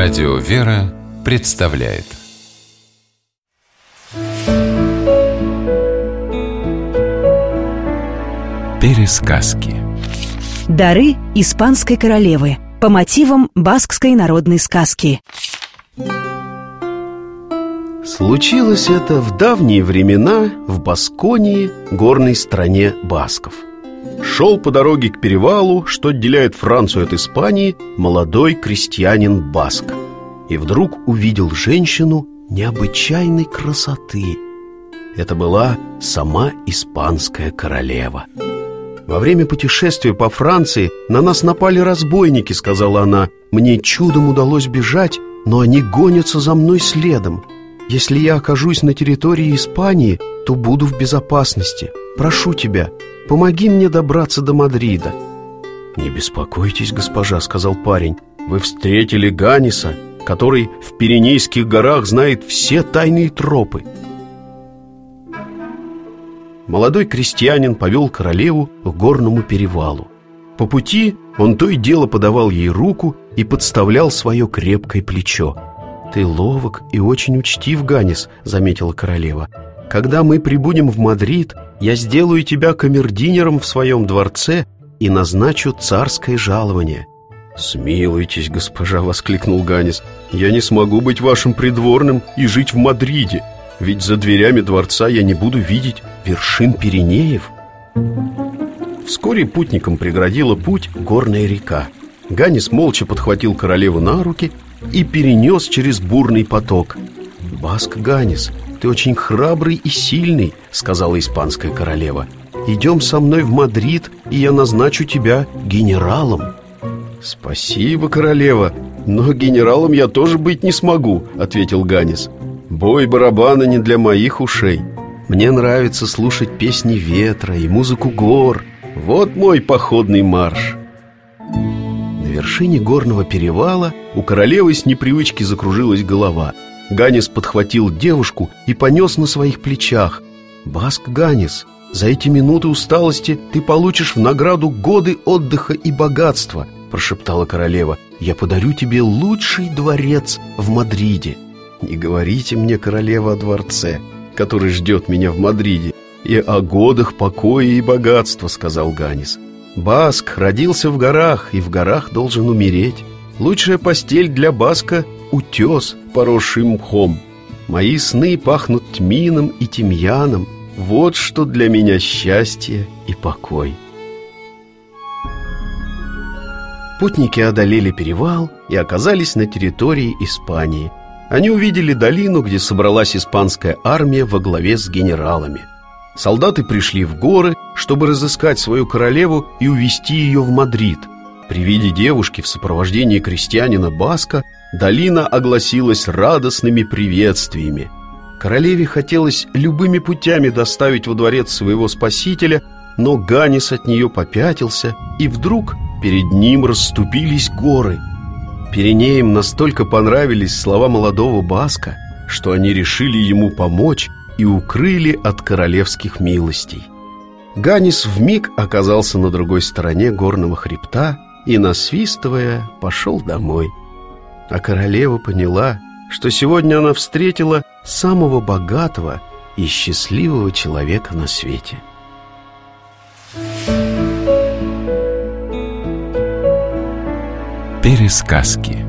Радио «Вера» представляет. Пересказки. Дары испанской королевы по мотивам баскской народной сказки. Случилось это в давние времена в Басконии, горной стране басков – Шел по дороге к перевалу, что отделяет Францию от Испании, молодой крестьянин Баск. И вдруг увидел женщину необычайной красоты. Это была сама испанская королева. Во время путешествия по Франции на нас напали разбойники, сказала она. Мне чудом удалось бежать, но они гонятся за мной следом. Если я окажусь на территории Испании, то буду в безопасности. Прошу тебя, Помоги мне добраться до Мадрида «Не беспокойтесь, госпожа», — сказал парень. Вы встретили Ганиса, который в Пиренейских горах знает все тайные тропы Молодой крестьянин повел королеву к горному перевалу. По пути он то и дело подавал ей руку и подставлял свое крепкое плечо. «Ты ловок и очень учтив, Ганис», — заметила королева когда мы прибудем в Мадрид, я сделаю тебя камердинером в своем дворце и назначу царское жалование». «Смилуйтесь, госпожа!» — воскликнул Ганис. «Я не смогу быть вашим придворным и жить в Мадриде, ведь за дверями дворца я не буду видеть вершин Пиренеев». Вскоре путникам преградила путь горная река. Ганис молча подхватил королеву на руки и перенес через бурный поток. «Баск Ганис, ты очень храбрый и сильный», — сказала испанская королева. «Идем со мной в Мадрид, и я назначу тебя генералом». «Спасибо, королева, но генералом я тоже быть не смогу», — ответил Ганис. «Бой барабана не для моих ушей. Мне нравится слушать песни ветра и музыку гор. Вот мой походный марш». На вершине горного перевала у королевы с непривычки закружилась голова — Ганис подхватил девушку и понес на своих плечах. «Баск Ганис, за эти минуты усталости ты получишь в награду годы отдыха и богатства», прошептала королева. «Я подарю тебе лучший дворец в Мадриде». «Не говорите мне, королева, о дворце, который ждет меня в Мадриде, и о годах покоя и богатства», сказал Ганис. «Баск родился в горах и в горах должен умереть. Лучшая постель для Баска — утес, поросший мхом. Мои сны пахнут тмином и тимьяном. Вот что для меня счастье и покой. Путники одолели перевал и оказались на территории Испании. Они увидели долину, где собралась испанская армия во главе с генералами. Солдаты пришли в горы, чтобы разыскать свою королеву и увезти ее в Мадрид – при виде девушки в сопровождении крестьянина Баска долина огласилась радостными приветствиями. Королеве хотелось любыми путями доставить во дворец своего спасителя, но Ганис от нее попятился, и вдруг перед ним расступились горы. Пиренеям настолько понравились слова молодого Баска, что они решили ему помочь и укрыли от королевских милостей. Ганис вмиг оказался на другой стороне горного хребта и, насвистывая, пошел домой. А королева поняла, что сегодня она встретила самого богатого и счастливого человека на свете. Пересказки